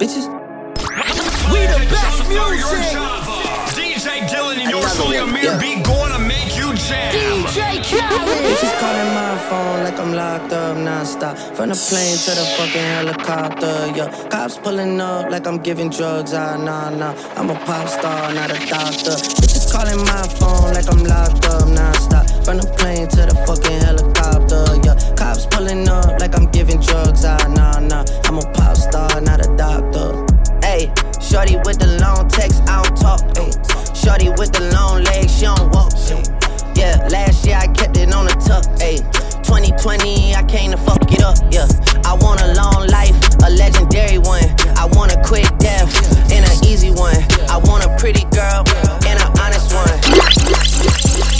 bitches. We the best music. DJ Dylan and yours truly Amir yeah. be going to make you jam. DJ Khaled. Bitches calling my phone like I'm locked up nonstop. From the plane to the fucking helicopter, yeah. Cops pulling up like I'm giving drugs. Ah, nah, nah. I'm a pop star, not a doctor. Bitches calling my phone like I'm locked up nonstop. From the plane to the fucking helicopter, yeah. Cops pulling up like I'm giving drugs. Ah, nah, nah. I'm a pop star, not a doctor. Hey, shorty with the long text, I don't talk. Ay. Shorty with the long legs, she don't walk. Ay. Yeah, last year I kept it on the tuck. Hey, 2020, I came to fuck it up. Yeah, I want a long life, a legendary one. I want a quick death and an easy one. I want a pretty girl and an honest one.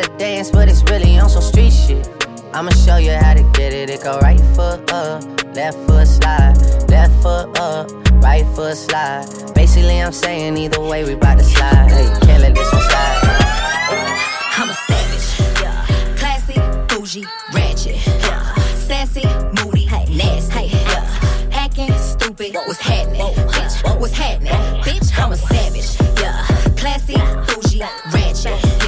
how to dance, but it's really on some street shit. I'ma show you how to get it. It go right foot up, left foot slide, left foot up, right foot slide. Basically, I'm saying either way, we bout to slide. Hey, can't this one slide. I'm a savage, yeah. classy, bougie, ratchet, yeah. sassy, moody, hey. nasty, yeah. hacking, stupid. What was happening, Whoa. bitch? What was happening, bitch? I'm a savage, yeah. classy, bougie, ratchet.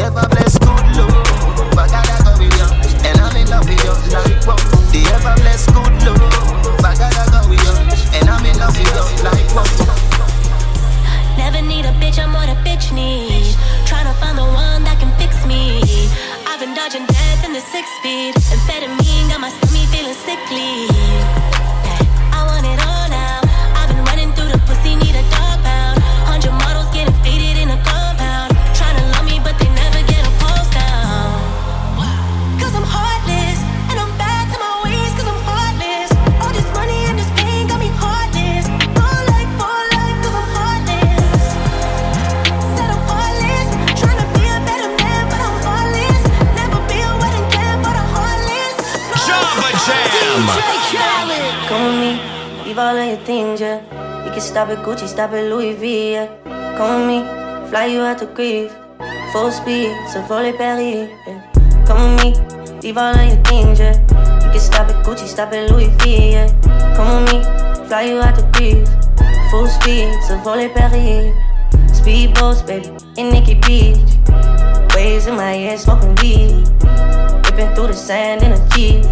ever bless stop at Louis V, yeah. Come with me, fly you out to Greece. Full speed, so volley Paris, yeah. Come with me, leave all of your things, yeah. We can stop at Gucci, stop at Louis V, yeah. Come with me, fly you out to Greece. Full speed, so volley Paris. Speedboats, baby, in Nikki Beach. Waves in my head, smoking weed. Ripping through the sand in a Jeep.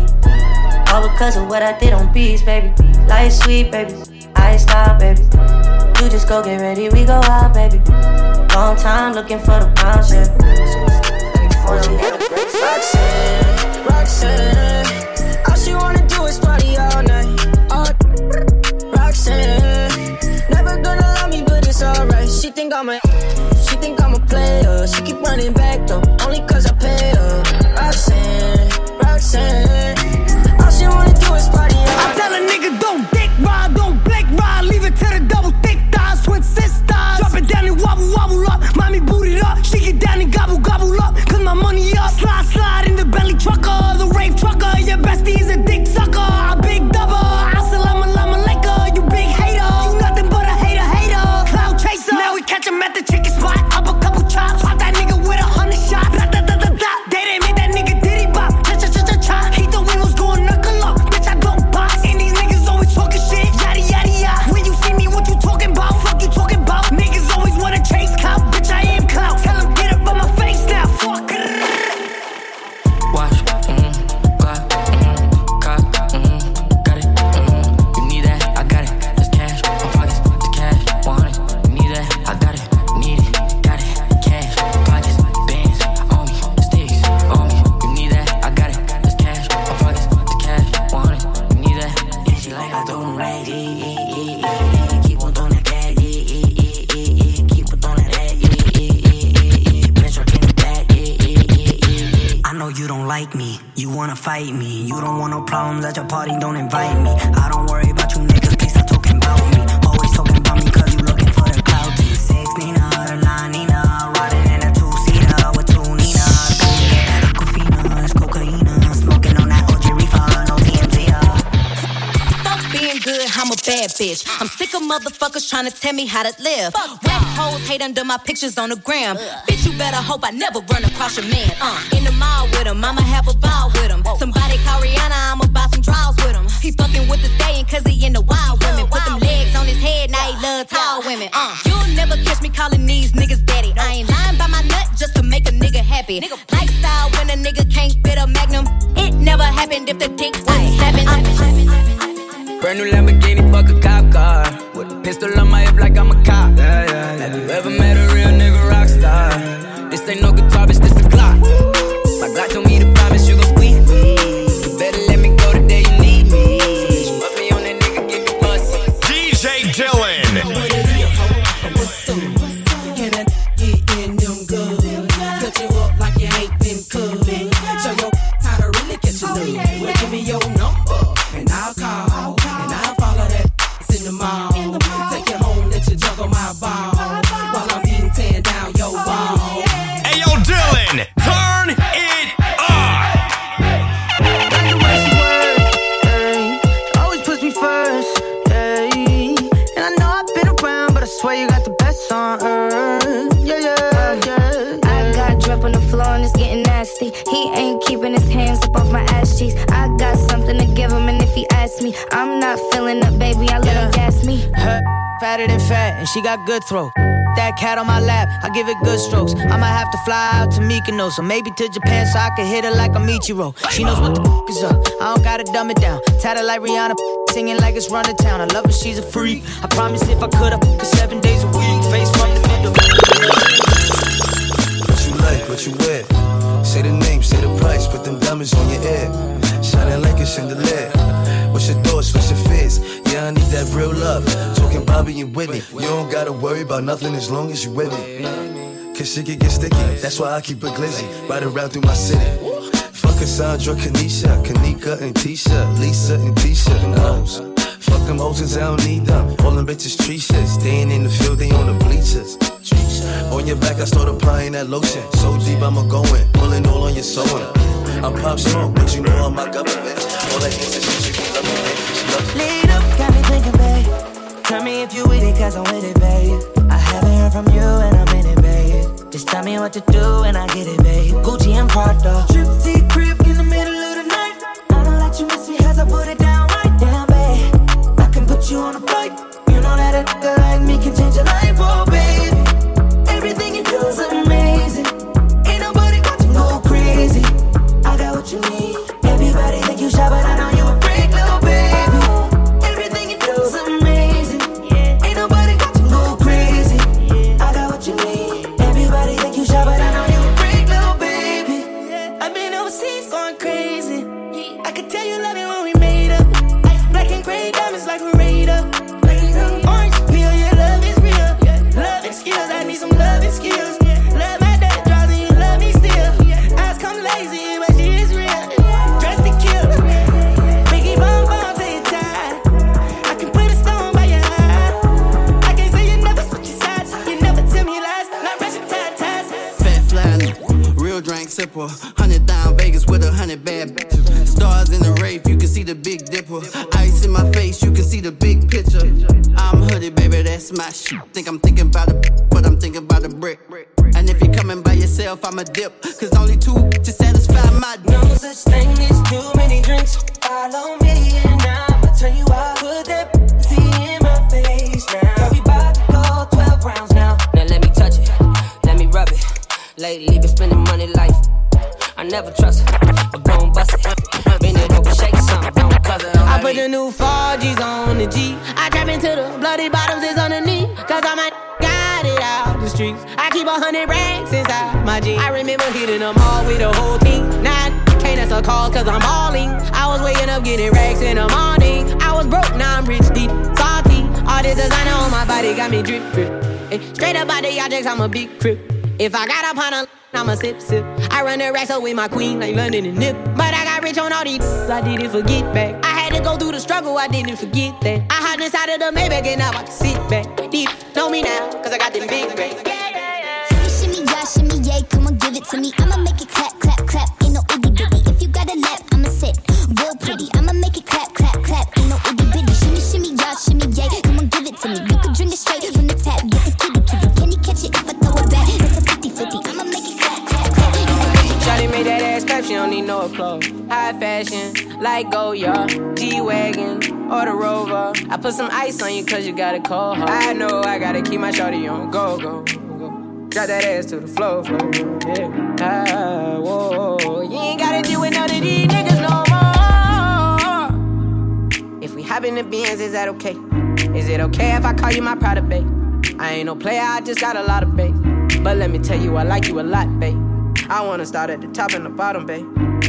All because of what I did on beats, baby. Life sweet, baby. I stop, baby. You just go get ready, we go out, baby. Long time looking for the bounce, yeah. Roxanne, Roxanne, all she wanna do is party all night. All Roxanne, never gonna love me, but it's alright. She think I'm a, she think I'm a player. She keep running back at the chicken spot, up a couple chops, fight me. You don't want no problems at your party, don't invite me. I don't worry about you niggas, please stop talking about me. Always talking about me cause you looking for the clout. Six Nina, the nine Nina, riding in a two seater with two Ninas. Cooking that Aquafina, it's cocaine. Smoking on that OG reefer, no TMZ. Fuck being good, I'm a bad bitch. I'm sick of motherfuckers trying to tell me how to live. Rap hoes hate under my pictures on the gram. Bitch, you better hope I never run across your man. Uh, in the mall with him, I'ma have a ball with him. Somebody call Rihanna, I'ma buy some draws with him. He fucking with the stallion cause he in the wild women. Put them legs on his head, now he love tall women. Uh, you'll never catch me calling these niggas daddy. I ain't lying by my nut just to make a nigga happy. Nigga. Lifestyle when a nigga can't fit a magnum. It never happened if the dick wasn't snapping. Brand new Lamborghini, fuck a cop car. With a pistol on my hip like I'm a cop. Yeah, yeah, yeah. Have you ever met a real nigga rock star? This ain't no guitar, bitch, she got good throw. That cat on my lap, I give it good strokes. I might have to fly out to Mykonos, or maybe to Japan so I can hit her like a Michiro. She knows what the f- is up. I don't gotta dumb it down. Tatted like Rihanna, singing like it's run to town. I love her, she's a freak. I promise if I could, I f- her seven days a week. Face from the middle. What you like, what you wear. Say the name, say the price, put them diamonds on your head. Shining like a chandelier. What's your thoughts, what's your fears? Yeah, I need that real love. Talking Bobby and Whitney. You don't gotta worry about nothing as long as you with me. Cause shit can get sticky, that's why I keep a glizzy. Ride around through my city. Fuck Cassandra, Kanisha, Kanika, and Tisha, Lisa, and Tisha, and hoes. Fuck them hoes, 'cause I don't need them. All them bitches tree shit. Staying in the field, they on the bleachers. On your back, I start applying that lotion. So deep, I'ma go in, pulling all on your soul. I'm pop smoke, but you know I'm my government. All that gangsta shit, she keep loving it. Lead up, got me thinking, babe. Tell me if you with it, cause I'm with it, babe. I haven't heard from you and I'm in it, babe. Just tell me what to do and I get it, babe. Gucci and Prada. Trip to crib in the middle of the night. I don't let you miss me cause I put it down right down, babe. I can put you on a flight. You know that a nigga like me can change your life, oh, objects, I'm a big crip. If I got up on a I'ma sip, sip. I run the racks up with my queen like London and Nip. But I got rich on all these, I didn't forget back. I had to go through the struggle, I didn't forget that. I hopped inside of the Maybach and now I can sit back. Deep, know me now, cause I got them big racks. Like Goya, G-Wagon, or the Rover. I put some ice on you cause you got a cold heart. I know I gotta keep my shawty on go, go, go. Drop that ass to the floor, floor, yeah. Ah, whoa, you ain't gotta deal with none of these niggas no more. If we hop in the Benz, is that okay? Is it okay if I call you my pride babe? I ain't no player, I just got a lot of babe. But let me tell you, I like you a lot, babe. I wanna start at the top and the bottom, babe.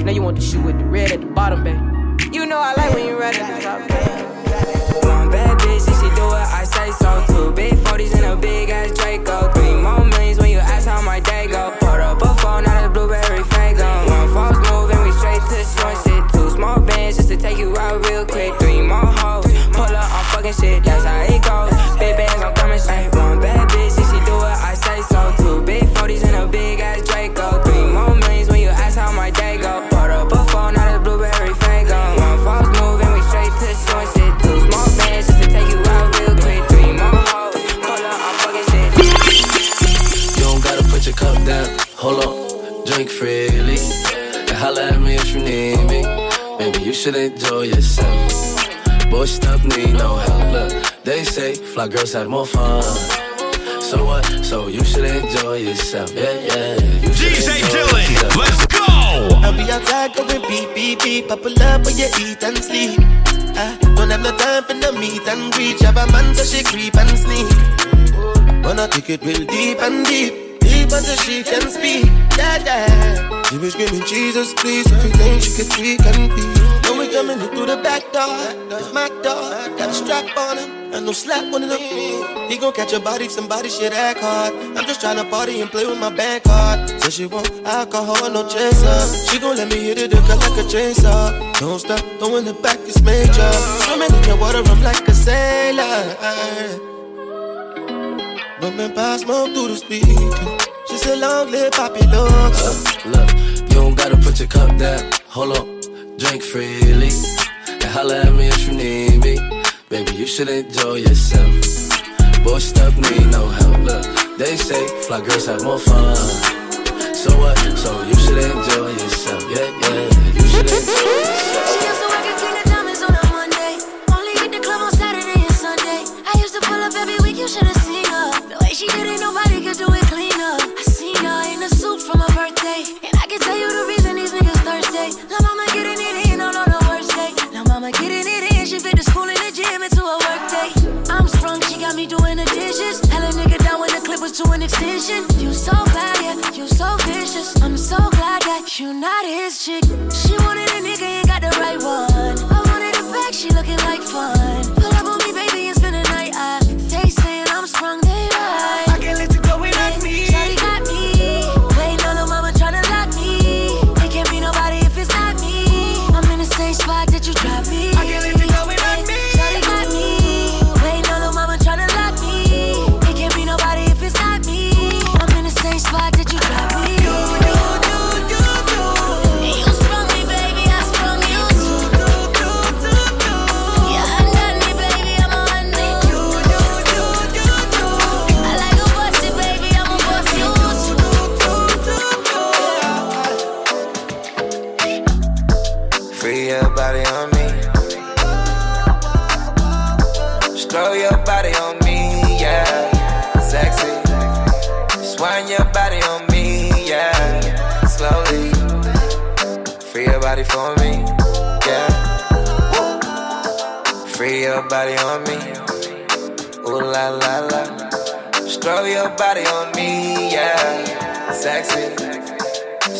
Now you want the shoe with the red at the bottom, babe. You know I like when you red at the top, babe. One bad bitch, if she do it, I say so. Two big 40s and a big ass Draco. Three more millions when you ask how my day go. Put up a phone, not a blueberry Faygo. One false move and we straight to short shit. Two small bands just to take you out real quick. Three more hoes, pull up on fucking shit, Maybe you should enjoy yourself. Boy, stuff need no help. Look, they say fly girls have more fun. So what? So you should enjoy yourself. Yeah, yeah. You should DJ enjoy Dylan, let's go! I'll be outside going beep, beep, beep. I pull up when you eat and sleep. I don't have no time for no meet and greet. Have a man so she creep and sneak. Wanna take it real deep and deep. Deep until she can speak. Yeah, yeah. She was screaming, Jesus, please. Everything she could tweak and be. Know coming in through the back door. It's my dog. Got a strap on him. And no slap of them. He gon' catch a body if somebody shit act hard. I'm just tryna party and play with my bank card. Says she want alcohol, no chaser. She gon' let me hit it, cut like a chainsaw. Don't stop, throwing it back, it's major. Swimming in your water, I'm like a sailor. Man pass smoke through the speaker. She said, long live Poppy looks. Uh, look, you don't gotta put your cup down. Hold on, drink freely. And holla at me if you need me. Baby, you should enjoy yourself. Boy, stuck need no help. Look, they say fly girls have more fun. So what? So you should enjoy yourself.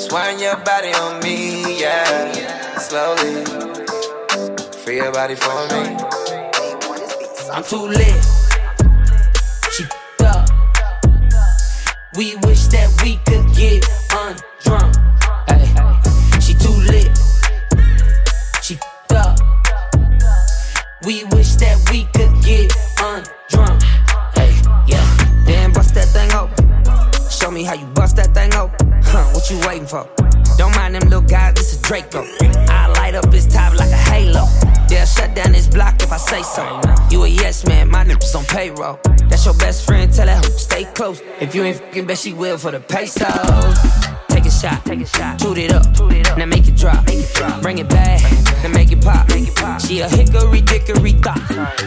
Swing your body on me, yeah. Slowly. Free your body for me. I'm too lit. She up. We wish that we could get Huh, what you waiting for? Don't mind them little guys, this is Draco. I light up his top like a halo. They'll shut down this block if I say so. You a yes man, my niggas on payroll. That's your best friend, tell hoe stay close. If you ain't fucking bet she will for the pesos. Take a shot, take a shot, toot it up, now make it drop, Make it drop. bring it back, then make it pop. make it pop. She a hickory dickory thought.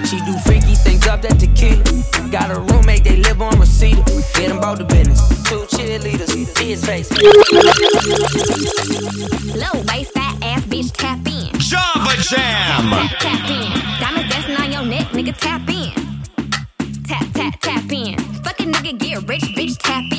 She do freaky things up at the kid. Got a roommate, they live on receipt. Get them both the business. Two cheerleaders, his face. Low waist, fat ass bitch, tap in. Java Jam. Tap, tap in. Diamonds dancing on your neck, nigga, tap in. Tap, tap, tap in. Fucking nigga, get rich, bitch, tap in.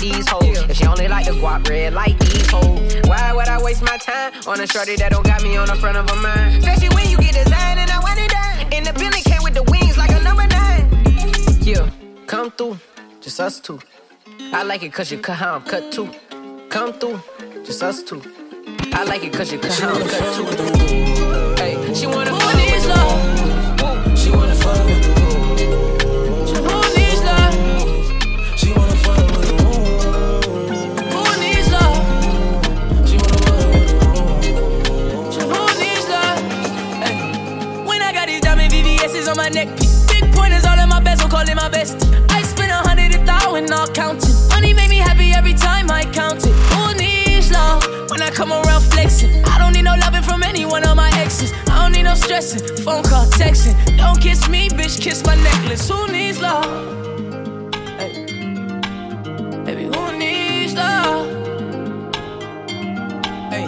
These hoes. If she only like the guap red, like these hoes. Why would I waste my time on a shorty that don't got me on the front of a mind? Especially when you get designed and I want it done. And the building came with the wings like a number nine. Yeah, come through, just us two. I like it cause you cut how I'm cut too. Come through, just us two. I like it cause you cut how I'm cut too. Hey, she wanna fuck with love. I don't need no loving from any one of my exes. I don't need no stressing. Phone call, texting. Don't kiss me, bitch, kiss my necklace. Who needs love? Hey. Baby, who needs love? Hey.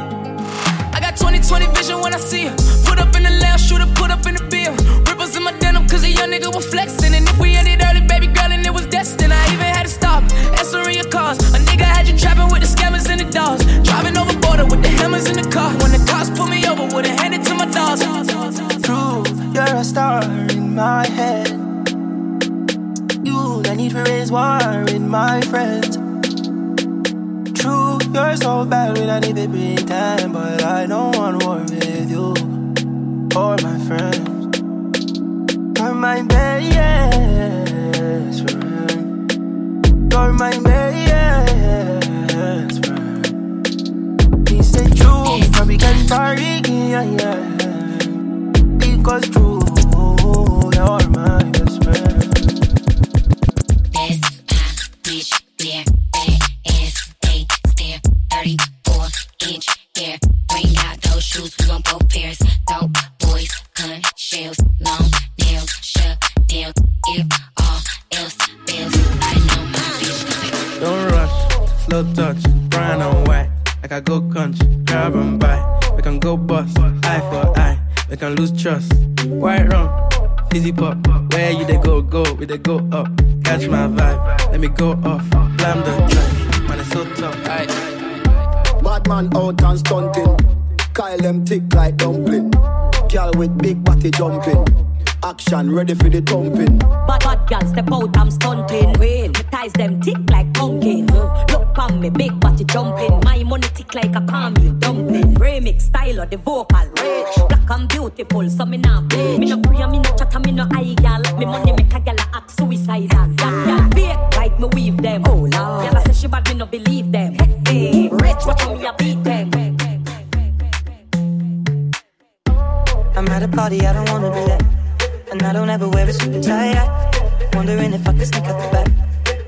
I got 2020 vision when I see her. Put up in the lounge, shooter, put up in the bill. Ripples in my denim, cause a young nigga was flexing. And if we ended early, baby girl, and it was destined, I even had to stop. Answering your calls. A nigga had you trapping with the scammers and the dogs. Driving over with the hammers in the car. When the cops pull me over, would've handed to my dogs. True, you're a star in my head. You, I need to raise war in my friends. True, you're so bad when I need to pretend, but I don't want war with you or my friends. You're my best friend. You're my best sorry, yeah, yeah. Because true. Like pumpkin. Look on me, big body jumping. My money tick like a caramel dumpling. Remix style of the vocal rich. Black and beautiful, so me not bitch. Me no pray, me no chatter, me no eye gal. Me money make a gal act suicidal. Gal, gal fake like me weave them. Oh lord, gal I say she bad, me no believe them. Hey, rich, watch me a beat them. I'm at a party I don't wanna be at. And I don't ever wear a suit and tie. Wondering if I could sneak out the back.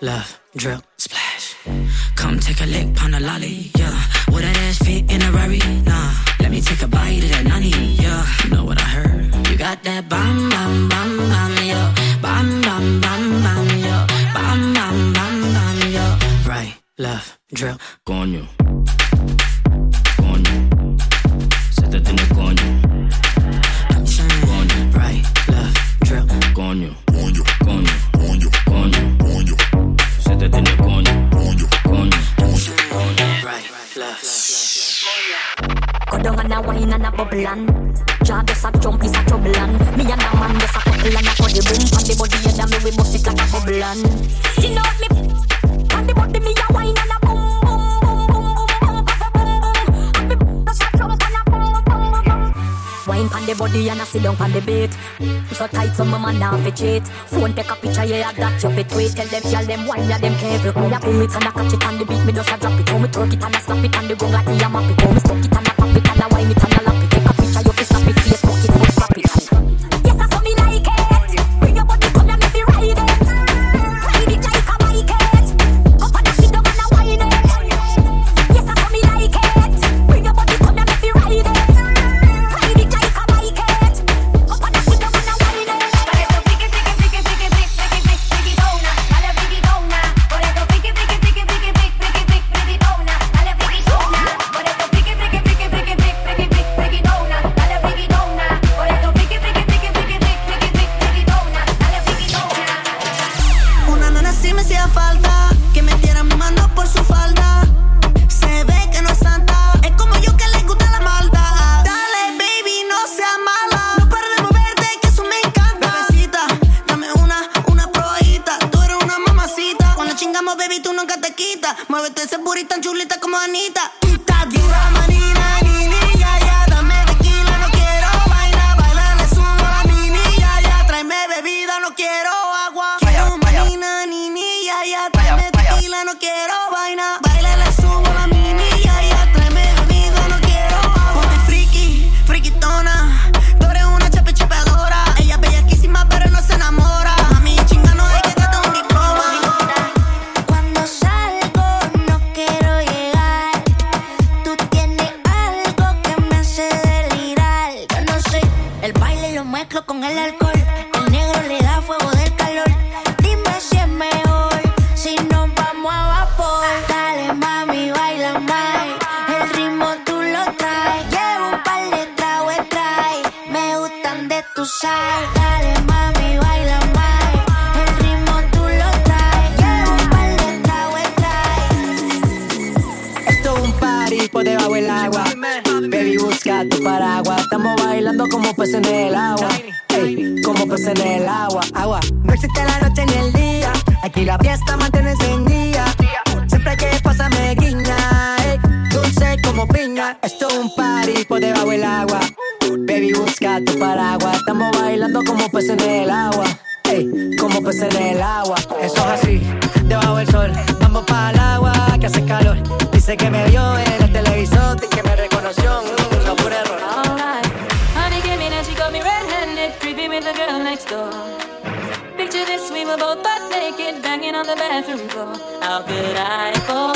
left, drip, splash. Come take a lick, on a lolly, yeah. Would that ass fit in a Rari? Nah. Let me take a bite of that nani, yeah. Know what I heard? You got that bam, bam, bam, bam, yeah. Bam, bam, bam, bam, yeah. Bam, bam, bam, bam, yeah. Right, left, drip, coño. Coño. Siéntate en el. Coño, and a bubble and Jaw just a jump is a trouble and Me and a man just a couple and a body boom, On the body head and me we must it like a bubble and You know me On the body me a wine and a boom boom boom boom boom boom boom boom And me just a jump and a boom boom boom Wine on the body and a sit down on the bed So tight so my man have a cheat Phone take a picture yeah that you fit tweet Tell them y'all them wine yeah them careful Cool a beat and I catch it on the beat Me just a drop it Oh me twerk it and I snap it on the ground like me a map it Oh me stuck it and I pop it now a wine it and a lap it. Take a picture, you fi snap it. Face no quiero. la fiesta mantiene encendida, siempre que pasa me guiña, eh. dulce como piña. Esto es un party por debajo del agua. Baby, busca tu paraguas. Estamos bailando como peces en el agua. Ey, como peces en el agua. Eso es así, debajo del sol. Vamos para el agua que hace calor. Dice que me vio, eh can how could I fall?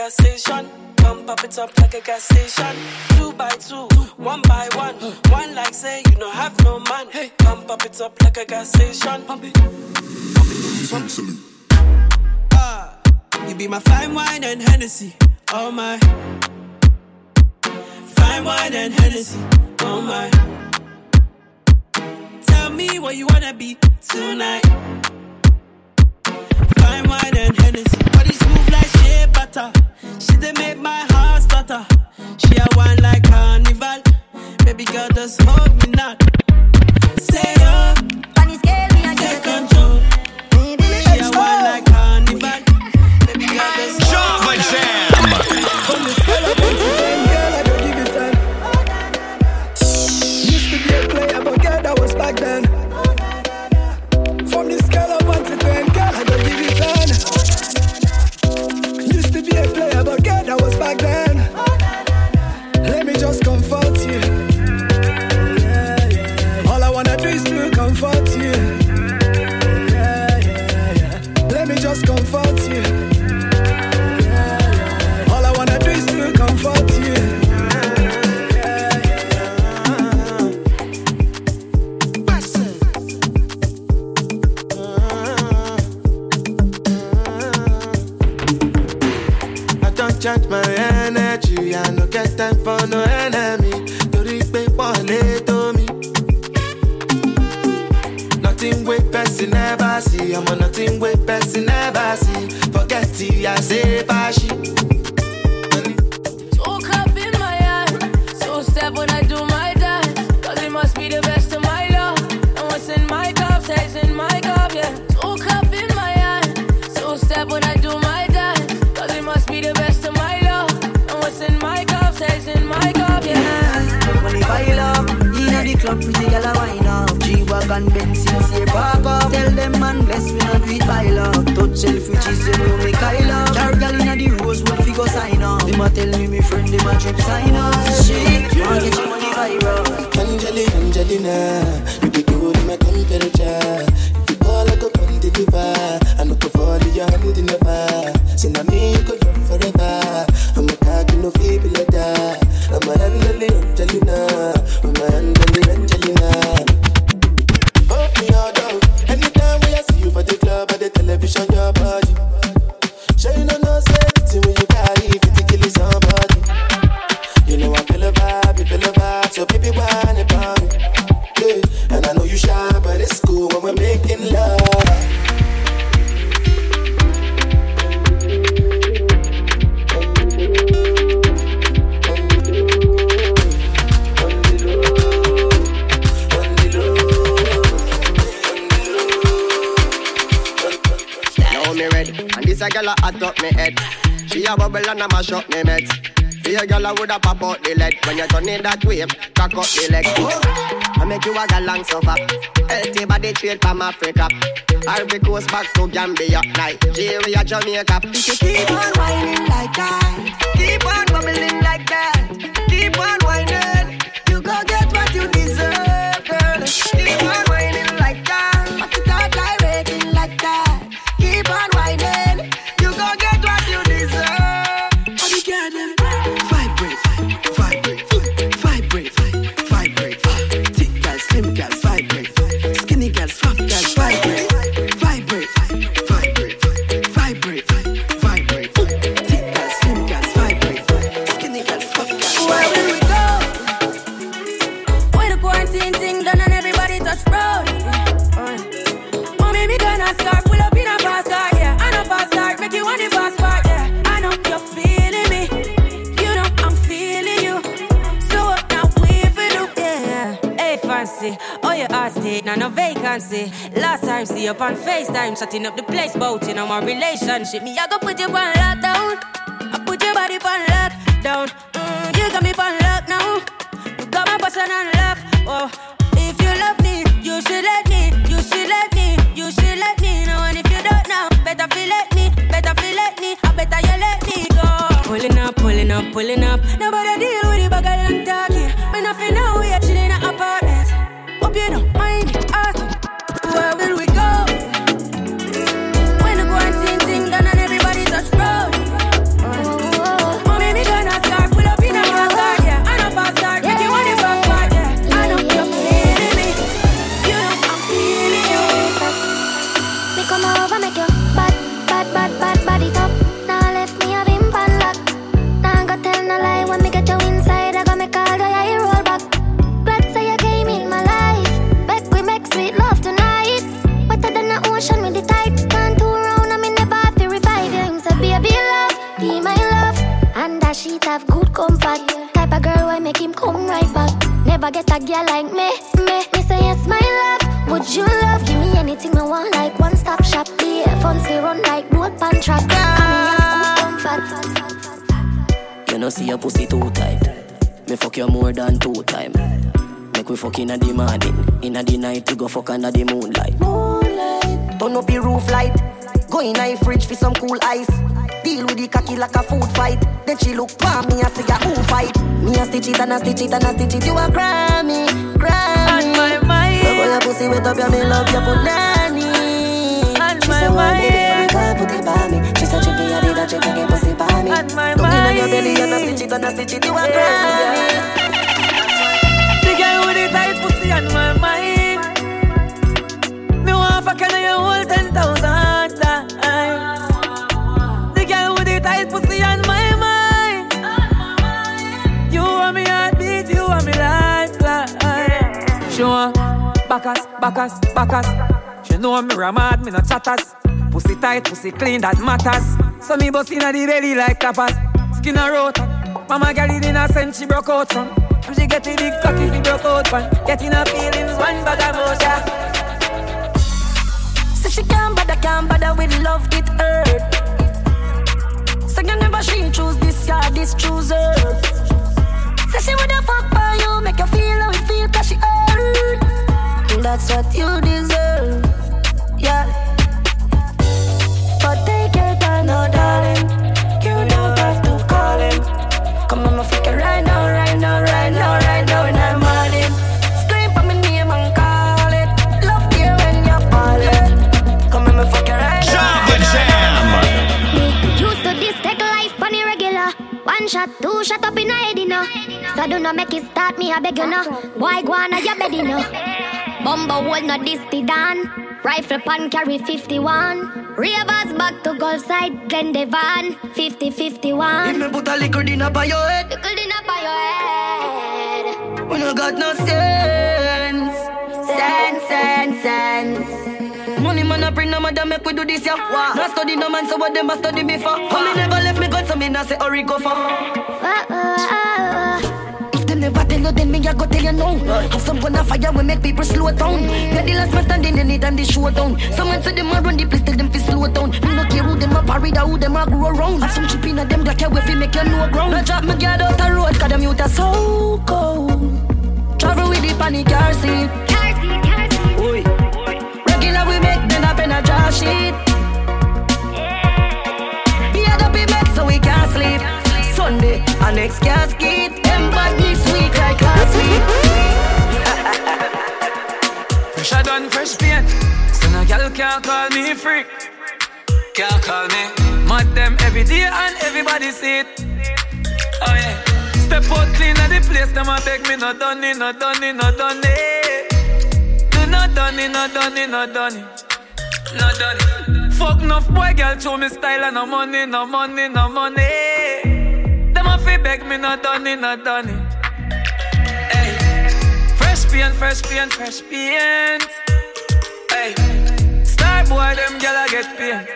gas station. Come pop it up like a gas station. Two by two, one by one. One like say you don't have no man. Hey, come pop it up like a gas station. Pump it, pump it, pump it. Ah, you be my fine wine and Hennessy, oh my. Fine wine and Hennessy, oh my. Tell me what you wanna be tonight. Fine wine and Hennessy, body smooth like shea butter. Uh, she done make my heart stutter. She a wine like carnival. Baby girl, just hold me not. Say oh, on the scale me a take control. wake. settinap no see your pussy too tight. Me fuck you more than two time. Make we fuck in a the morning, in a the night. You go fuck under the moonlight. moonlight. Turn up your roof light. Go in a fridge for some cool ice. Deal with the cocky like a food fight. Then she look past me and say, who fight? Me a stitch it and a stitch it and a stitch it. You a cry me, cry me. On my mind. Go your pussy wet up, your me love your punani. On my she my say, mind. Baby, put it by me a stitch it, you a cry. The girl with the tight pussy on my mind. Me want fuck you you hold ten thousand times. The girl with the tight pussy on my mind. You want me heartbeat, you want me lifeline. She want backus, backus, backus. She know me ramad, me no chatters. Pussy tight, pussy clean, that matters. So me bust inna the belly like tapas. Skin a rota. Mama girl in a sense she broke out from. And she get the big cocky she broke out from. Getting her feelings one bag of motion. Say she can't bother, can't bother with love, it hurt. Say you never she choose this guy, this chooser. Say she woulda fuck for you, make you feel how it feel, cause she hurt. That's what you deserve, yeah. No darling. You don't have to call him. Come on, my fuck it right now, right now, right now, right now, and I'm on him. Scream for my name and call it. Love you when you call it. Come on, my fuck it right now. Java Jam. Me used to this take life on the regular. One shot, two shot up in a head, you know. So do not make it start me, I beg you know. Why go on your bed, you know. Bumbo hold not this the dan. Rifle pan carry 51. Ravers back to Gulf side, Glendevon. 50-51. If me put a liquor dinner by your head, Liquor dinner by your head. we no got no sense. Sense, sense, sense. Money man a bring no matter make we do this ya. Wow. Not study no man, so what them a study before. How me never left me God, so me not say hurry go for. Uh, uh. If them never tell you, then me a go tell you now. Have some gun a fire, we make people slow down. Yeah, the last man standing anytime they show down. Someone say them a run the place, tell them fi slow down. Me no care who them a parry, da who them a grow around. Have some chip in a them that can we fi make you know ground. No drop me guard out the road, cause them youth are so cold. Travel with the panic car seat. Car seat, car seat. Oi. Regular we make them up in a jar sheet. Be a dopey make so we can't sleep. Sunday, our next casket. Week like last week. Fresh done, fresh paint. So no girl can't call me freak. Can't call me. Mad them every day and everybody see it. Oh yeah. Step out clean at the place, them a beg me not done it, not done it, not done it. Do not done it, not done it, not done it. Not done it. Fuck enough boy, girl, show me style and no money, no money, no money. Them a fi beg me not done it, not done it. Paint, fresh paint, fresh paint. Hey, star boy, them gyal a get paint.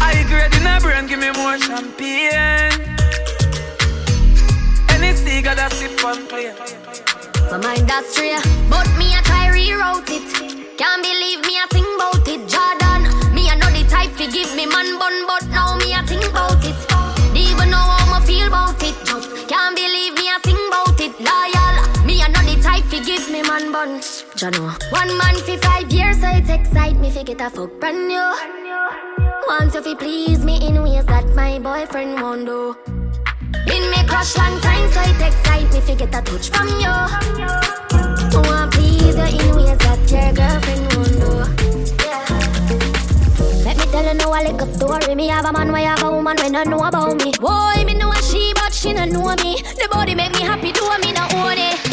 I grade in a brain, give me more champagne. Any cigar that sip and play. My mind that's straight, but me I try reroute it. Can't believe me I think about it, Jordan. Me I know the type to give me man bun, but now me man bun. Jano. One man for five years, so it excite me to get a fuck brand new. Want you to please me in ways that my boyfriend won't do. Been me crush long time, so it excite me to get a touch from you. Oh, Want please you in ways that your girlfriend won't do. Let me tell you now a little story. Me have a man, where have a woman when I know about me. Boy, me know a she, but she don't know me. The body make me happy, do me not own it.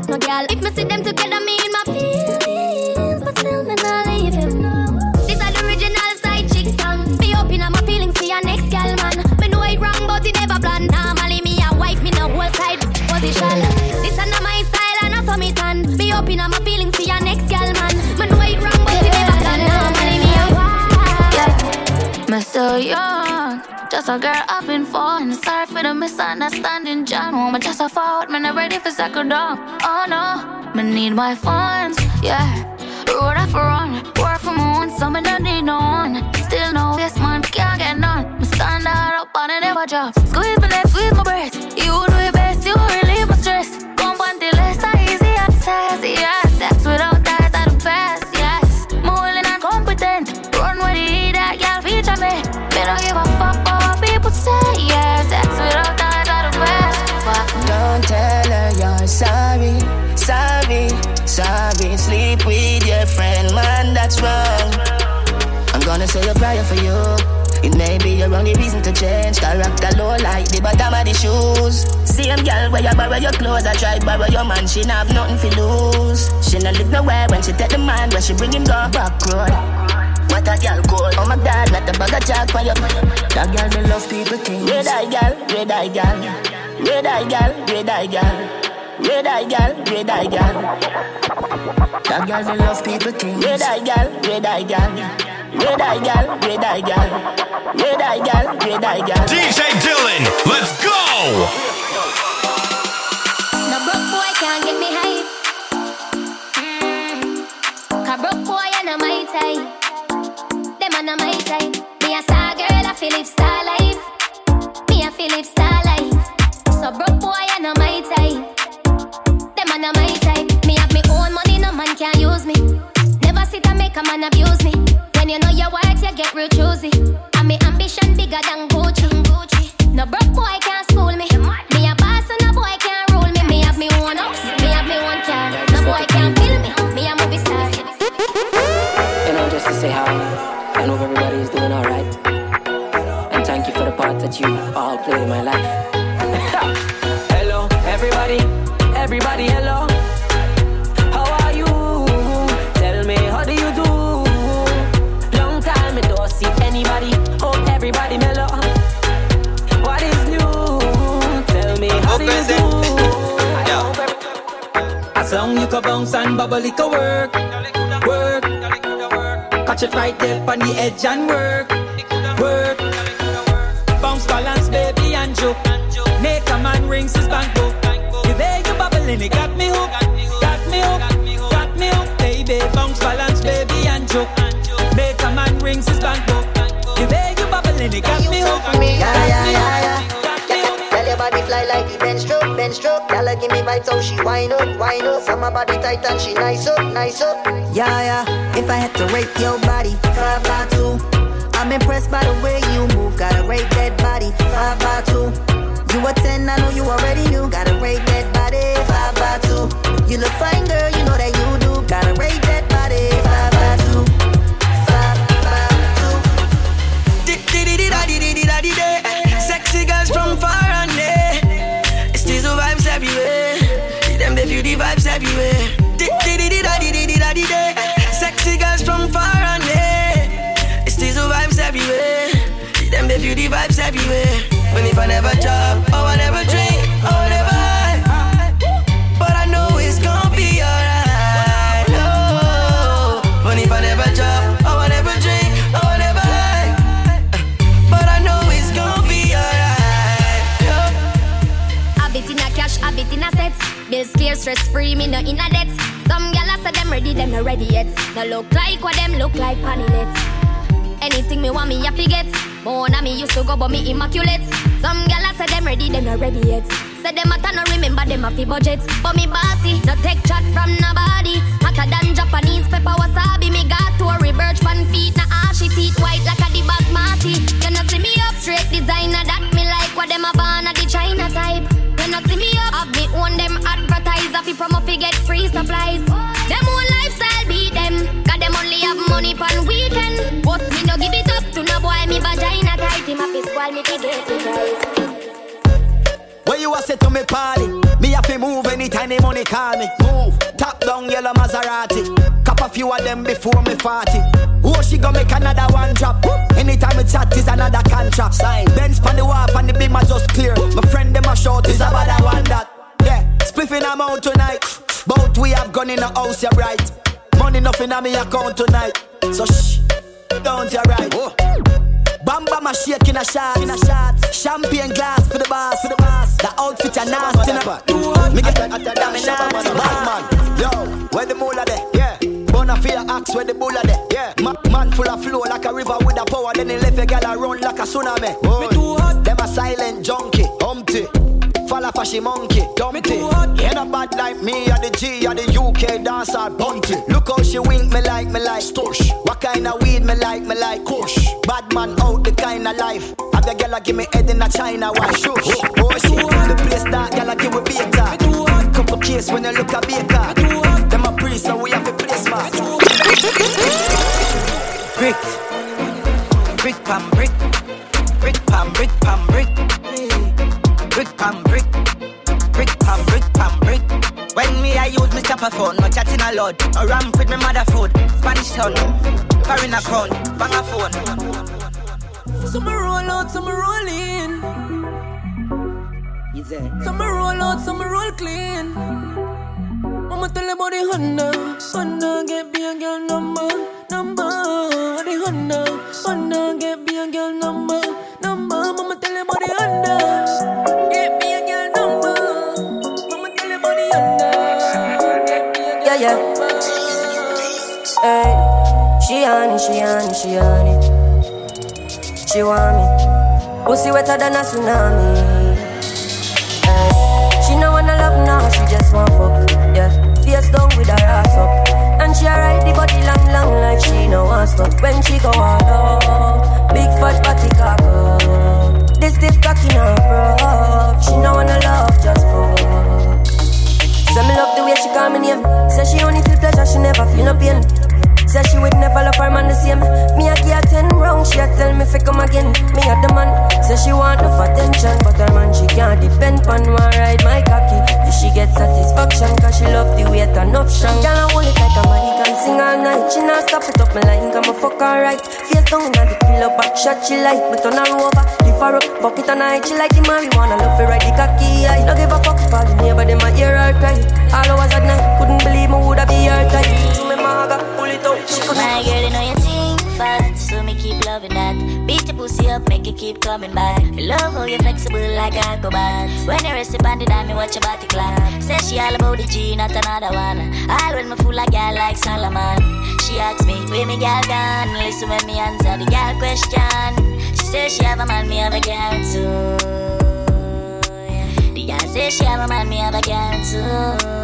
And no girl. If me see them together, me in my feelings, but still me nah leave him. This is the original side chick song. Be open up my feelings for your next gal man. Me know it wrong, but it never plan. Normally me a wife, me no whole side position. This is not my style and I saw me tan. Be open up my feelings for your next gal man. Me know it wrong, but it never plan. Normally me a wife. Yeah. Me so young, just a girl misunderstanding, John. Woman, just a forward, man, I'm ready for second down. Oh no, me need my funds, yeah. Road off run, work for my own, so me don't need no one. Still no this man can't get none. Me stand up and I never drop. Squeeze my legs, squeeze my breast. Say a prayer for you. It may be your only reason to change. Character low like the bottom of the shoes. Same girl where you borrow your clothes, I try borrow your man. She not have nothing to lose. She not live nowhere when she take the man when she bring him go back road. What a girl cold. Oh my god, not a bag of chalk for you. That girl me love people things. Red eye girl, red eye girl, red eye girl, red eye girl. Red eye girl, red eye girl. That girl me love people things. Red eye girl, red eye girl. Red eye girl, red eye girl. Red eye girl, red eye girl. DJ Dylan, let's go! No broke boy can't get me high. Mm. Cause broke boy and a my type. Them and a my type. Me a star girl, a Philip Star life. Me a Philip Star life. So broke boy and a my type. Them and a my type. Me have me own money, no man can use me. Never sit and make a man abuse get real choosy. And me ambition bigger than Gucci. No broke boy can't school me. Me a boss and a boy can't rule me. Me have me own house, me have me own car. No boy can't kill me. Me a movie star. You know, just to say hi. I hope everybody is doing alright. And thank you for the part that you all played in my life. Bounce and bubble, it work, work. Catch it right there on the edge and work, work. Bounce balance, baby, and joke. Make a man rings his bank book. The way you bubbling, it got me hooked, give me vibes, how she wind up, wind up. Some my body tight and she nice up, nice up. Yeah, yeah. If I had to rate your body, five by two. I'm impressed by the way you move. Gotta rate that body, five by two. You a ten, I know you already knew. Gotta rate that body, five by two. You look fine, girl, you know that you stress free, me no in a debt. Some gyal say them ready, them not ready yet. No look like what them look like panilets. Anything me want me happy get. More na me used to go, but me immaculate. Some gyal say them ready, them not ready yet. Say them a no remember them a fi budget. But me bossy, no take chat from nobody. Hotter than Japanese pepper wasabi. Me got to a birch pan feet, na ashy ah, teeth white like a the basmati. You know see me up straight designer that me like what them a born a the China type. You know see me up, have me own them advertise fi promo fi get free supplies. Them own lifestyle beat them, cause them only have money pan weekend. But me no give it up to no boy, me vagina tight. Him a fi spoil me fi get the price. Where you a say to me party? Me have to move anytime the money call me. Move. Top down yellow Maserati. Cop a few of them before me 40. Oh, she gonna make another one drop. Anytime we chat is another contract. Sign. Benz pan the wharf and the beam are just clear. My friend them a short is about that one that. I'm out tonight. Both we have gone in the house, you're right. Money nothing on me account tonight. So shh, don't you right. Bam bam a shake in a shot, in a shot. Champagne glass for the boss, for the boss. The outfit a nasty, na. Me get that, that, that, bad man. Yo, where the moolah there? Yeah. Bona fear axe where the bulla there. Yeah. Ma- man full of flow like a river with a power. Then he left a gal a run like a tsunami. Boy. Me too hot. Them a silent junkie, humpty. Falla fashy monkey, dumpty. Ain't a bad like me, or the G, or the UK dancer, bunty. Look how she wink me like, me like. Stush. What kind of weed me like, me like. Kush. Bad man out the kind of life. Have the gal give me head in a China, why shush? Oh shit, the place that gal give me beta. Couple case when you look a baker. Them a priest, so we have a ramp with me mother food, Spanish town, foreign account, bang a phone. Some roll out, some roll in. Some roll out, some roll clean. Mama tell about the Honda, Honda get be a girl number, number. The Honda, Honda get be a girl number, number. Mama tell about the Honda, get Hey, she on it, she on it, she on it. She want me. Pussy wetter than a tsunami. Hey, she no wanna love now, she just want fuck. Yeah, face down with her ass up. And she ride the body long, long like she no want stop. When she go all out, big fat body cock up. This stiff cocky no up. She no wanna love, just fuck. Say me love the way she call me name. Say she only feel pleasure, she never feel no pain. Say she would never love her man the same. Me a give her ten round, she a tell me fi come again. Me a the man. Say she want enough attention, but her man she can't depend on. Want ride my cocky, if she get satisfaction, cause she love the turn up strong. Girl I hold it like a man, can sing all night. She not stop it up me line, come a fuck alright. Face down on the pillow, back shot she like. Me turn her over, lift her up, fuck it on night. She like the marijuana, love to ride the cocky. I don't give a fuck all the neighbor them a hear her cry. All hours at night, couldn't believe me woulda be her type. Me maga, pull it out. She could My girl, you know you think fast, so me keep loving that. Beat your pussy up, make it keep coming back. Me love how you flexible like a acrobat. When you rest upon the dime, me watch your body clap. Say she all about the G, not another one. All when me fool like girl like Solomon. She asks me, where me girl gone? Listen when me answer the girl question. She says she have a man, me have a girl too. The girl she have a man, me have a girl too.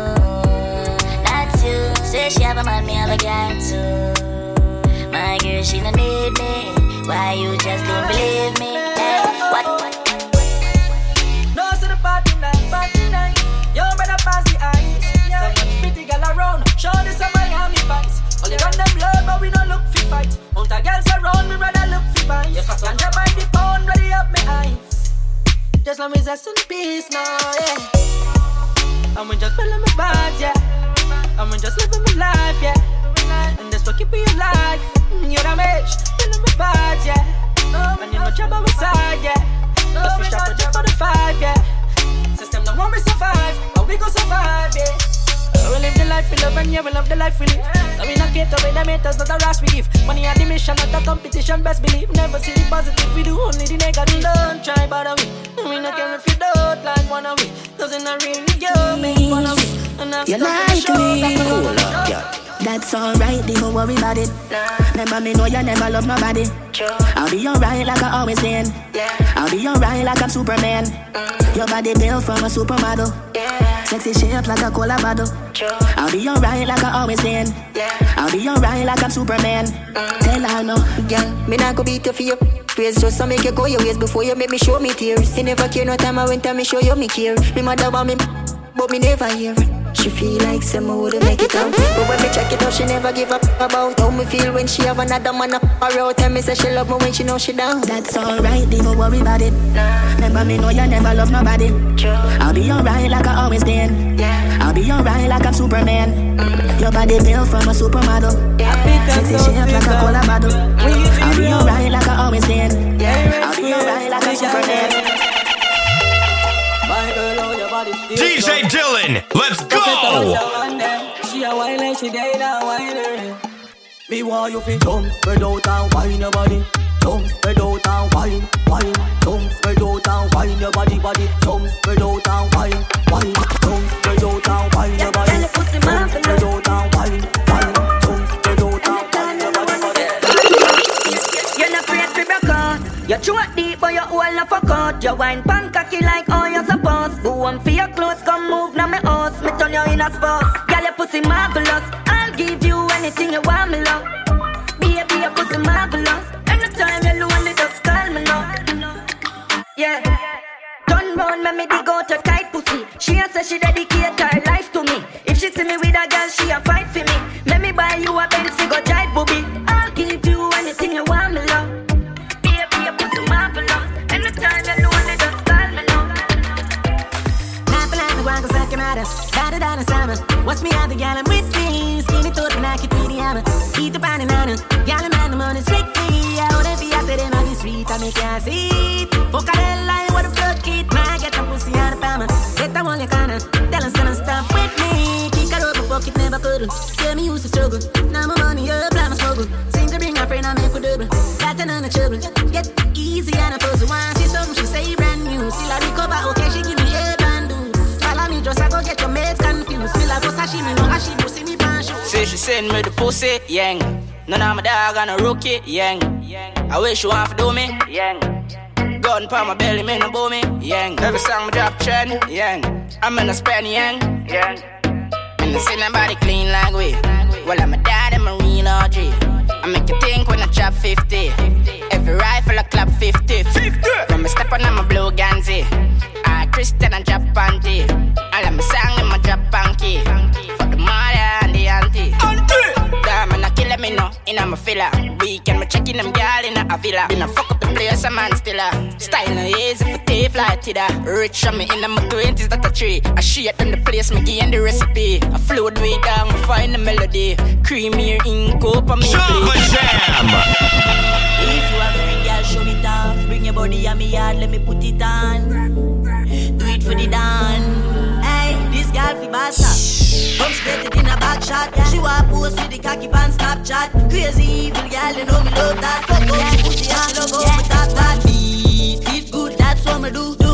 Not you. Say she have a man, me have a girl too. My girl, she don't need me. Why you just don't believe me? Hey, what? No, so the party night, party night. Yo, better pass the ice. Some pretty girl around, show this some Miami vibes. All you gun them blood, but we don't look fi fight. Mount a girls around, me rather look fi vibes. Ganja by the pound, ready up me eyes. Just let me rest in peace now, yeah. I'm just feeling my vibes, yeah. I'm just living my life, yeah. And that's what keep me alive. Mm, You're the match, feeling my vibes, yeah. And you know job our side, yeah. Cause we strap just for the five, yeah. System don't want me survive, but we gon' survive, yeah. Uh, We live the life we love and yeah, we love the life we live. So we not get away the haters, not the rush we give. Money and the mission, not the competition, best believe. Never see the positive, we do only the negative. Don't try bother we. We not care if you don't like one of we. Doesn't really you make fun of we. You stuck in the like me, up, yeah. That's alright, don't worry about it. Remember me know you never love nobody. I'll be alright like I always been. Yeah. I'll be alright like I'm Superman. Mm. Your body built from a supermodel. Sexy shape like a cola bottle. I'll be alright like I always been. Yeah. I'll be alright like I'm Superman. Mm. Tell her no. Girl, me not go beat you for your ways Just to make you go your ways before you make me show me tears You never care no time I went and me show you me care Me mother want me, but me never hear it. She feel like some would make it out But when me check it out, she never give up about How me feel when she have another man up her out Tell me say she love me when she know she down That's alright, don't worry about it. Remember me know you never love nobody. I'll be alright like I always been. I'll be alright like I'm Superman. Your body built from a supermodel. Sexy shape like a cola bottle. I'll be alright like I always been. I'll be alright like I'm Superman. DJ Dylan, let's go! Me want you fi jump, spread out and wine your body. Tongue spread out and wine, wine. Tongue spread out and wine your body, body. Tongue spread out I'm a span, yang, yang. And I see nobody clean like we. Well, I'm a dad and marine OG. I make you think when I drop 50. Every rifle I clap 50. 50. When me step on, I'm a blue Ganzi. I Christian and drop panty. I let me song in my drop panky. For the mother and the auntie. Auntie. Damn, I kill me no. In a my filler. Weekend, me checking them girl in a villa. Been a fuck up the place, a man still a. Style no easy for take flight to the. Rich on me in my twenties, that a tree. I shit on the place, me give the recipe. I flow the way down, me find the melody. Creamier ink up on me. Jam. If you a free girl, show it off. Bring your body on me yard, let me put it on. Do it for the dawn. Hey, this girl fi bassa. Come straight it in a back shot. She want post with the cocky pan Snapchat. Crazy evil girl, you know me love that. Fuck out she pussy and she love how me talk that. Beat it good, that's what me do.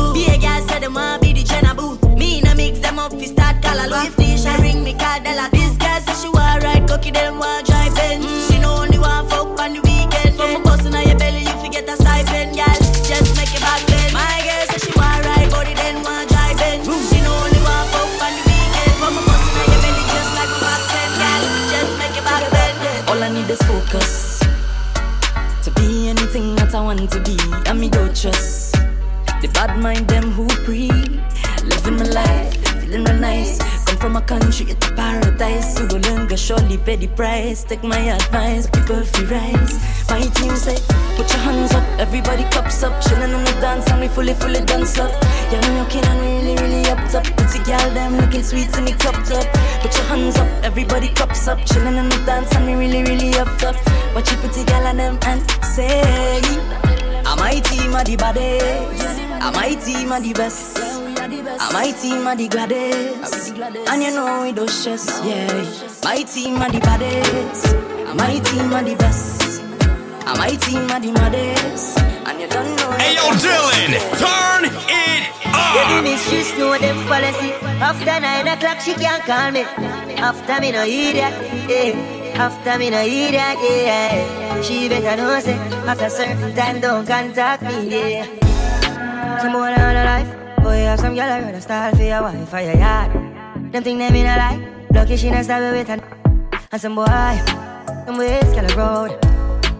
If this she ring me call Della. This girl say she want ride cocky, them want drive Benz. Mm. She no only want fuck on the weekend. From a bustin' on your belly, you fi get a stipend, girl. Just make it back then. My girl say she want ride body, then want drive Benz. She no only want fuck on the weekend. From a bustin' on your belly, just like a back then, girl. Just make it back then. All I need is focus to be anything that I want to be. And me go trust the bad mind them who pre living my life, feeling real nice. From a country, a paradise. You go learn, go surely pay the price. Take my advice, people feel rise. My team say, put your hands up, everybody cups up, chilling on the dance and we fully, fully dance up. Yeah, me looking and really, really up top. Pretty girl, them looking sweet to me top top. Put your hands up, everybody cups up, chilling on the dance and we really, really up top. Watch you pretty girl and them and say, I'm my team are the baddest, I'm my team are the best. And my team are the gladdest And you know we don't stress, yeah My team are the baddest And my team are the best And my team are the maddest And you don't know Hey yo, Dylan, turn it Baby, up. miss, she know them policy. After nine o'clock, she can't call me. After me no hear that, yeah. After me no hear that, yeah. She better know say after certain time don't contact me, yeah. Some boy on a life, boy have some girl I rather style for your wife for your yard. Them think them in a lie, lucky she not stab with her. And some boy, them ways girl road.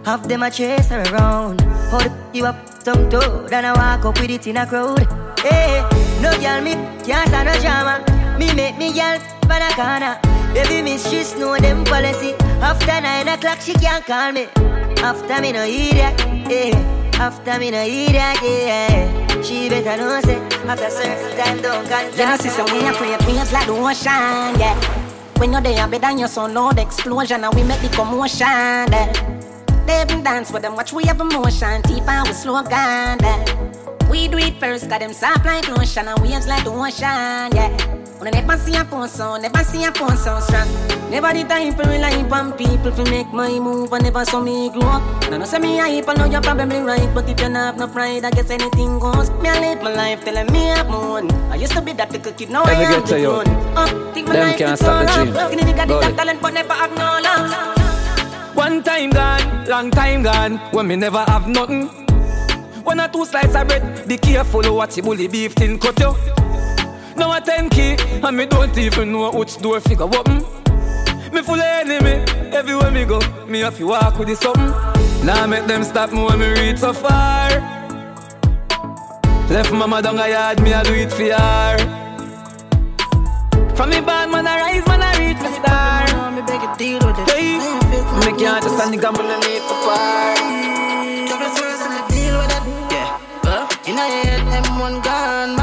Half them a chase her around. Hold you up, tongue toe, then I walk up with it in a crowd. Hey, no girl me can't stand no drama. Me make me girl pan a corner. Baby miss she know them policy. After nine o'clock she can't call me. After me no that, yeah. After me no hear that, yeah. She better know say after certain time don't contact. You know, sister, we are create waves like the ocean, yeah. When you're there, better than your loud explosion, and we make the commotion, yeah. They even dance with them, watch we have emotion, deep and we slow down, yeah. We do it first, got them soft like lotion, and waves like the ocean, yeah. When I never see a phone sound, never see a phone sound strong. Never the time for rely on people to make my move. I never saw me grow up. And I know say me hype, I know you're probably right. But if you not have no pride, I guess anything goes. Me I live my life telling me I'm one. I used to be that little kid, now I Every am ghetto the youth. one. Uh, think my Them life can't is stop the all dream. up. Skinny nigga, Go the it. talent, but never have no lungs. One time gone, long time gone, when me never have nothing. One or two slices of bread, be careful watch the bully beef tin cut you. Now a 10 key, and me don't even know which door figure open. Me full of enemy, everywhere me go, me have to walk with the something. Now make them stop me when me reach so far. Left mama down a yard, me I do it for her. From me bad man I rise, man I reach my star. Me beg a deal with it. Hey, me can't just stand the gamble and need for far. Double first and I deal with it. Yeah. Uh, in a head, M1 gone.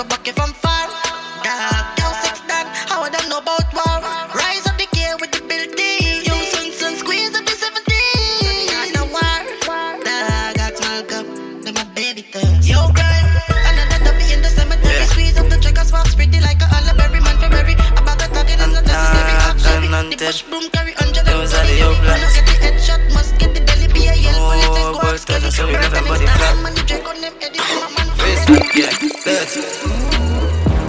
Sniper bucket from far. Dog, yo, six done. How I don't know about war. Rise up the gear with the building. Yo, son, son, squeeze up the 17. I know war. Dog, got small cup. Then my baby thugs. Yo, grind. Another W in the cemetery. Squeeze up the trigger, sparks pretty like a olive berry man for berry. A bag of talking is not necessary. Actually, the push broom carry under the Those are the young When I get the headshot, must get the belly be a yell. Full how we got a body flat. Respect, yeah, dirty.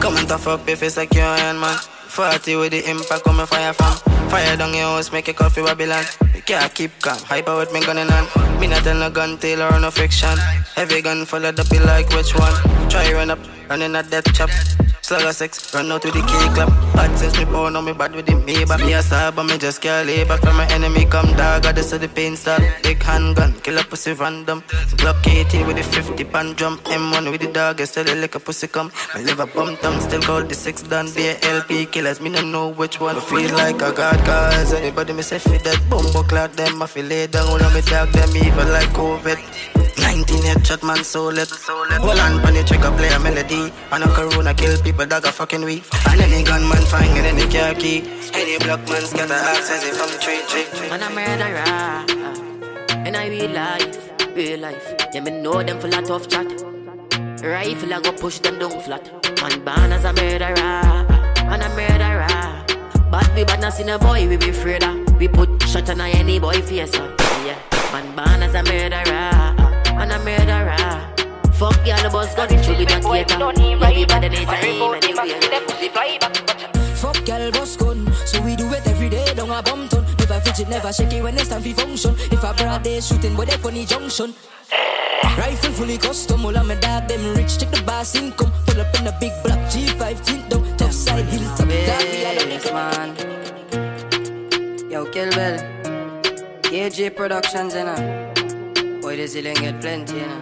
Come and tough up if it's like your hand, man. 40 with the impact my fire from. Fire down your house, make it coffee Babylon. You can't keep calm, hyper with me gunning on. Me not tell no gun tail or no fiction. Heavy gun full of be like which one? Try run up, running at that chop. Slugger sex, run out with the key clap. Hot since me born, now me bad with the Maybach. Me a star, but me just can't lay back from my enemy come dog. I just the pain start. Big handgun, kill a pussy random. Block 80 with the 50 pan jump. M1 with the dog, I still like a pussy come. My liver bum thumb, still call the six done. Be LP killers, me no know which one. I feel like a god, cause anybody me say fit that bumbo clock them. I feel lay down, all of me dog them evil like COVID. 19 headshot man so lit Hold on pan the trigger play a melody And a corona kill people that got fucking weak And any gunman find in any car key Any block man scatter access it from the tree tree Man, I'm murderer. And I real life, real life. Yeah, me know them full of tough chat. Rifle, I go push them down flat. Man, born as a murderer. Man, a murderer. But we bad not see no boy, we be afraid of. We put shot on any boy face. Yeah, man, born as a murderer. Man, a murderer. Fuck y'all, the boss gun, it should be that theater. Yeah, we bad anytime, anywhere. Fuck girl boss gun So we do it every day down a bum ton Never fidget, never shake it when it's time for function If a broad day shooting but they funny junction Rifle fully custom, all of my dog them rich Check the boss income, pull up in a big black G5 tint down, top side hill top Dog me I don't man. Yo, Kill Bill. KJ Productions, you know. Boy, the ceiling get plenty, you know.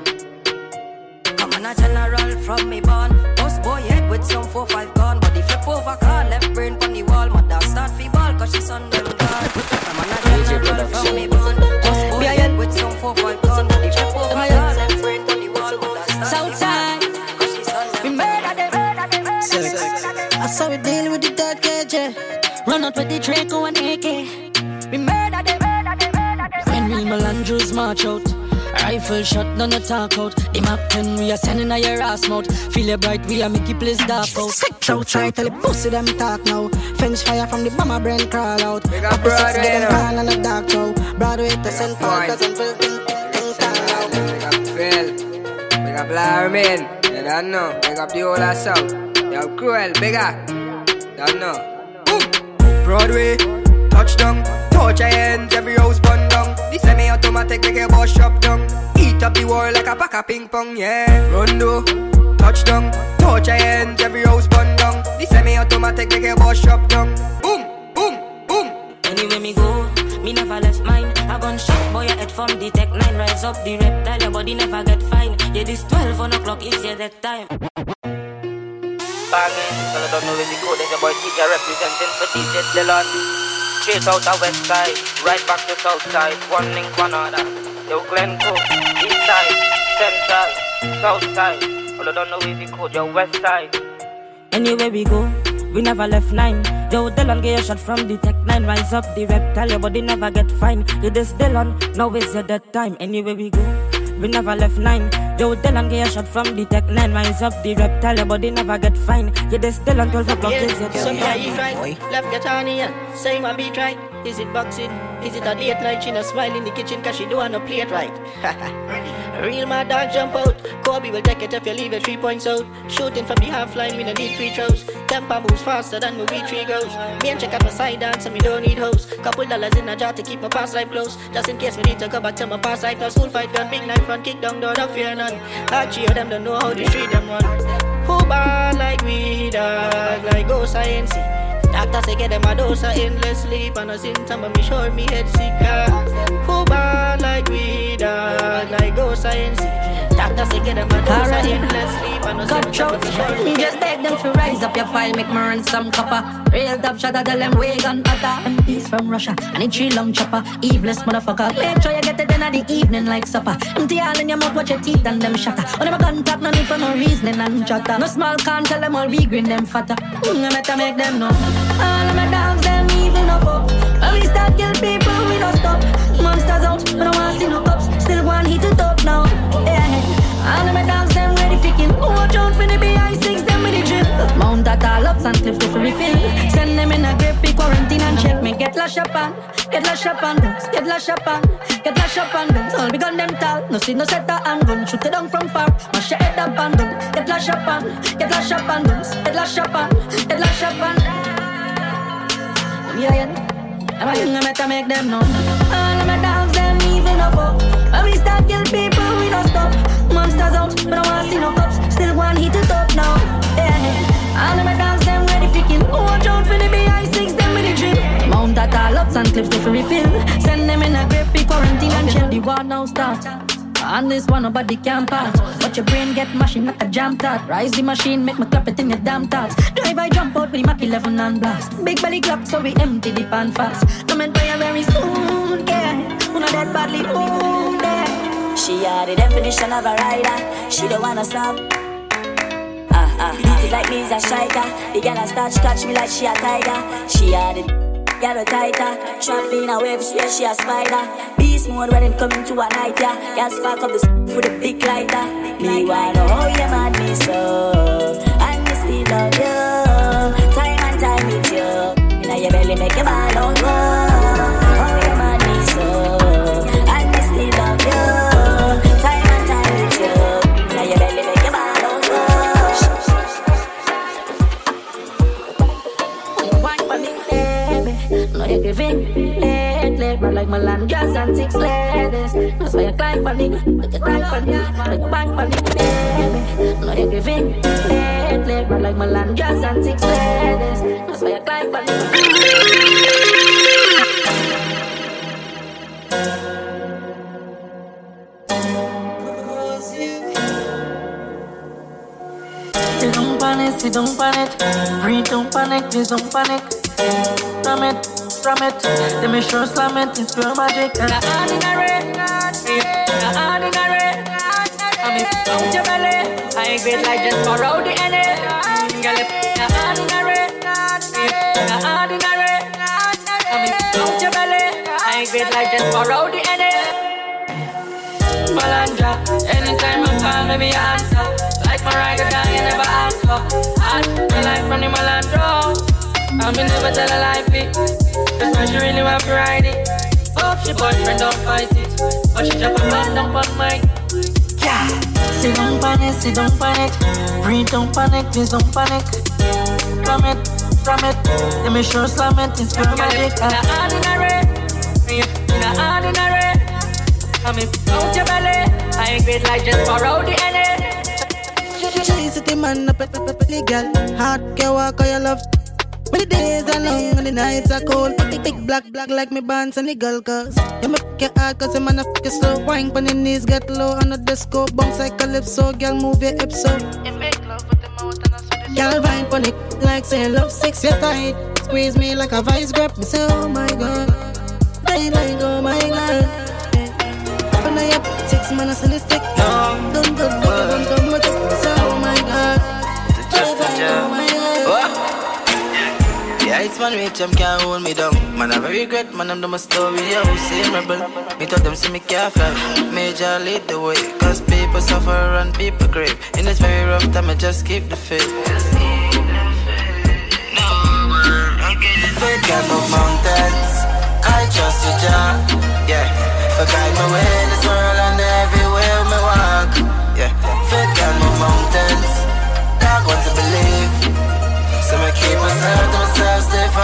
Come on a general from me born. Boss boy head with some 4-5 gun Body flip over car, left brain on the wall. Mother start fi ball cause she son them gone. Come on a general from me born. Boss boy head with some 4-5 gun Body flip over car, left brain on the wall. Mother start fi ball cause she son them We murder them. Sex. I saw we deal with the third KJ. Run out with the Draco and AK. We murder them. When real Melandros march out Rifle shot, none of talk out The map 10, we are sending a your ass mouth Feel it bright, we are make it place dark out Sick outside, tell the pussy them talk now. Fence fire from the bomber brain crawl out. Big up Opposites Broadway, get them no. pan and a dark show. Broadway to St. Paul, Boy. doesn't feel ting ting ting tang now. Big up Phil. Big up Larmin. You don't know. Big up the whole of South. Yo, Cruel. Big up. Don't know. Boom. Broadway. Touchdown. Touch your hands. Every house bun down. The semi-automatic make your boss shop down. Eat up the world like a pack of ping pong. Yeah. Rondo. Touchdown. Touch your hands. Every house bun down. The semi-automatic make your boss shop down. Boom. Boom. Boom. Anywhere me go, me never left mine. A gunshot boy, your head from the tech nine. Rise up the reptile, your body never get fine. Yeah, this 12 on o'clock is yeah that time. Banging, girl, I don't know if you go. There's your boy TJ representing for DJ Dylan. Straight out the west side, right back to south side. One link, one other. Yo, Glencoe, east side, central, south side. Well, I don't know if you go. Your west side. Anywhere we go, we never left nine. Yo, Dylan get a shot from the tech nine. Rise up the reptile, your body never get fine. You this Dylan, now is your dead time. Anywhere we go, we never left nine. Yo, Dylan get a shot from the tech nine. Rise up the reptile, your body never get fine. You this Dylan, 12 o'clock your So dead me I eat time. right, left get on here. Say my beat right. Is it boxing? Is it a date night? She no smile in the kitchen cause she don't want no plate right. Real my dog jump out. Kobe will take it if you leave it three points out. Shooting from the half line, we no need free throws. Tempo moves faster than movie tree goes. Me and check out my side dance and me don't need hoes. Couple dollars in a jar to keep my past life close. Just in case we need to go back to my past life. Now school fight gun, big knife front, kick down door, no fear none. Hard cheer them don't know how the street them run. Who bad like we dog, like go science. Doctor say get them a dose of endless sleep and a symptom of me sure me head sick. Who bad like we dog, like go science. Doctor say get them a dose of endless and of head Just beg them to rise up your file, make me run some copper. Real top shot, I tell them way gun butter. And peace from Russia, and it's tree long chopper. Eveless motherfucker. Make sure you get it in the evening like supper. Empty all in your mouth, watch your teeth and them shatter. On them a contact, no need for no reasoning and chatter. No small can tell them all we green them fatter. Mm, I better make them know. All of my dogs, them evil no fuck. When we start kill people, we don't stop. Monsters out, we don't want see no cops. Still one hit it up now. Yeah. All of my dogs, for. Watch out for the BI6, them with the drip. Mount that all ups and cliffs to refill. Send them in a grip, be quarantine and check me. Get lash up on, get lash up on get lash up on, get lash up on them. All we them tall, no see no setter and gun. Shoot it down from far, mash your head up on them. Get lash up on, get lash up on get lash up on, get lash up on. Yeah, yeah. I'm gonna make them know. Evil no fuck. When we start kill people, we don't stop. Monsters out, but I wanna see no cops. Still one hit it up now. Yeah. All of my dogs, them ready for kill. Watch out for the BI6, them with the drip. Mount that all ups and clips to refill. Send them in a grave, quarantine and chill. The war now start. On this one, nobody can pass. But your brain get machine like a jam tart. Rise the machine, make me clap it in your damn thoughts. Drive, I jump out with the Mach 11 and blast. Big belly clap, so we empty the pan fast. Coming you very soon, yeah. Una dead badly wounded. She are the definition of a rider. She don't wanna stop. Ah ah, beat it like me is a striker. The girl a start catch me like she a tiger. She are the girl a tighter. Trapped in a web, swear she a spider. Beast mode when it coming to a night, yeah. Girl spark up the s- with a big lighter. Me wanna know you mad me so, and me still love you. Time and time with you. Inna your belly make your ball on like Melandras and six ladies. That's why you climb for me. Look at climb for me. Look at bang for me, baby. No, you're giving lately. Run like Melandras and six ladies. That's why you climb for me. Sit don't panic, sit don't panic. Breathe, don't panic, please don't panic. From it, from it. Let me show slam it, it's pure magic. I ordinary, I ordinary. I'm in out your belly. I ain't great like just borrow the energy. Girl, if ordinary, I ordinary. I'm in out your belly. I ain't great like just borrow the energy. Malandra, anytime I call, let me answer. Like my down, you never ask for. Hard, the life from the Malandro. I me never tell a lie, fit. That's why she really want to ride it. Oh, Hope she boyfriend don't fight it. But she drop a man down on my. Yeah. Sit don't panic, sit don't panic. Breathe, don't panic, please don't panic. From it, from it. Let me show slam it, it's pure magic. In a ordinary, in a ordinary. I'm in out your belly. I ain't great like just borrow the energy. Chase the man up at the girl. Hot girl walk on your love. But the days are long and the nights are cold. Big, big black, black like me bands and the girl cause. You make it hard cause you man a fuck you slow. Wine pon your knees, get low on the disco. Bounce like calypso, girl move your hips so. You make love with the mouth and a Girl vine pon it like saying love six, you tight. Squeeze me like a vice grip. Me say oh my god. They like oh my god. When I up six man, I send it stick. Don't go, don't go, don't go. Say oh my god. Just a job. It's man rich, them can't hold me down. Man, I very regret, man, I'm the my story, yo, same rebel. Me thought them see me careful, major lead the way. Cause people suffer and people grave. In this very rough time, I just keep the faith. No, man, I'm getting the faith can move mountains. I trust you, Jah. Yeah, for guide me way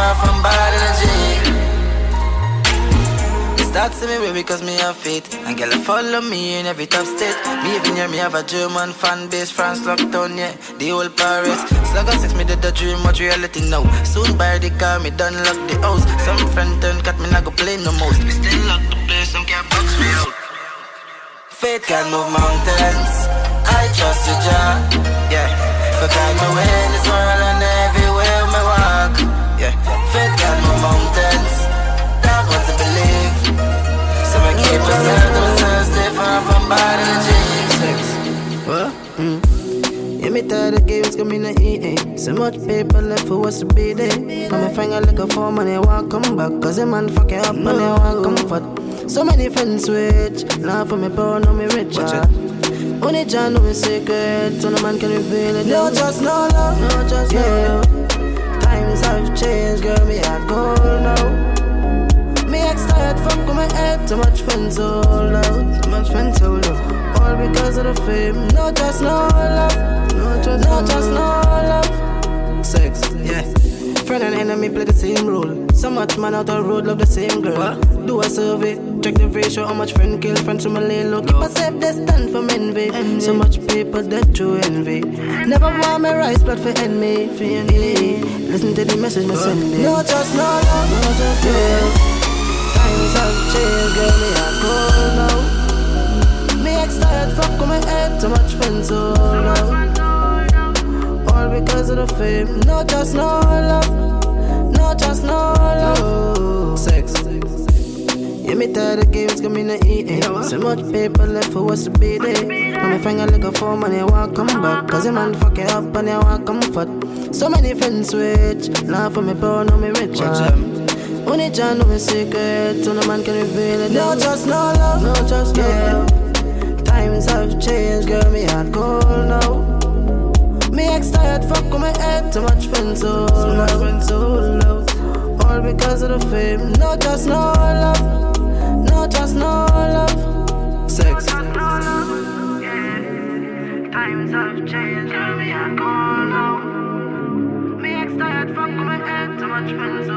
far from bad energy. It starts to me way because me have faith. And girl follow me in every top state. Me even hear me have a German fan base. France lockdown, yeah, the whole Paris. Slug and six me did the dream, what reality now Soon buy the car, me done lock the house. Some friend turn cut me not go play no most Me still lock the place, some can't box me. Out Faith can move mountains. I trust you, Jah, yeah. For guide me way in this world and Yeah, faith can move mountains. Dog wants to believe. So me keep myself to myself Stay far from bad energy What? Mm. Yeah, me tired of games coming to eat So much paper left for us to be there. On my finger like a form and they want come back. Cause the man fuck up and they want comfort So many friends switch. Now for me power, now me rich. Only John know me secret So no man can reveal it. No just no love. No just yeah. no love Times have changed girl me heart gold now. Me ex tired from my head Too much friends hold out Too much friends hold out All because of the fame No just no love No just no, just no love. Sex, yeah Friend and enemy play the same role. So much man out the road love the same girl. What? Do a survey Check the ratio How much friend kill friends from a lay low Keep a safe distance from envy. envy. So much people that you envy. Never want my rise blood for enemy For envy. Listen to the message me send me No just no love No just yeah times have changed, girl, me a cold now. Me excited, tired, fuck with my head, too much friends all out. All because of the fame, no just no love, no just no love. Sex. Yeah, me tired of games, got me not eating. So much paper left for us to be there. Now my finger like a phone and you want come back. Cause the man fuck it up and you want comfort. So many friends switch. Now for me power, now me rich. Only John know my secret, so no man can reveal it. No just no love, no just no love. Times have changed, girl, me heart cold now. Ex tired, fuck with my head, too much friends so so low. All because of the fame, no just no love, no just no love. Sex. Times have changed, girl, me heart cold now. Me ex tired, fuck with my head, too much friends so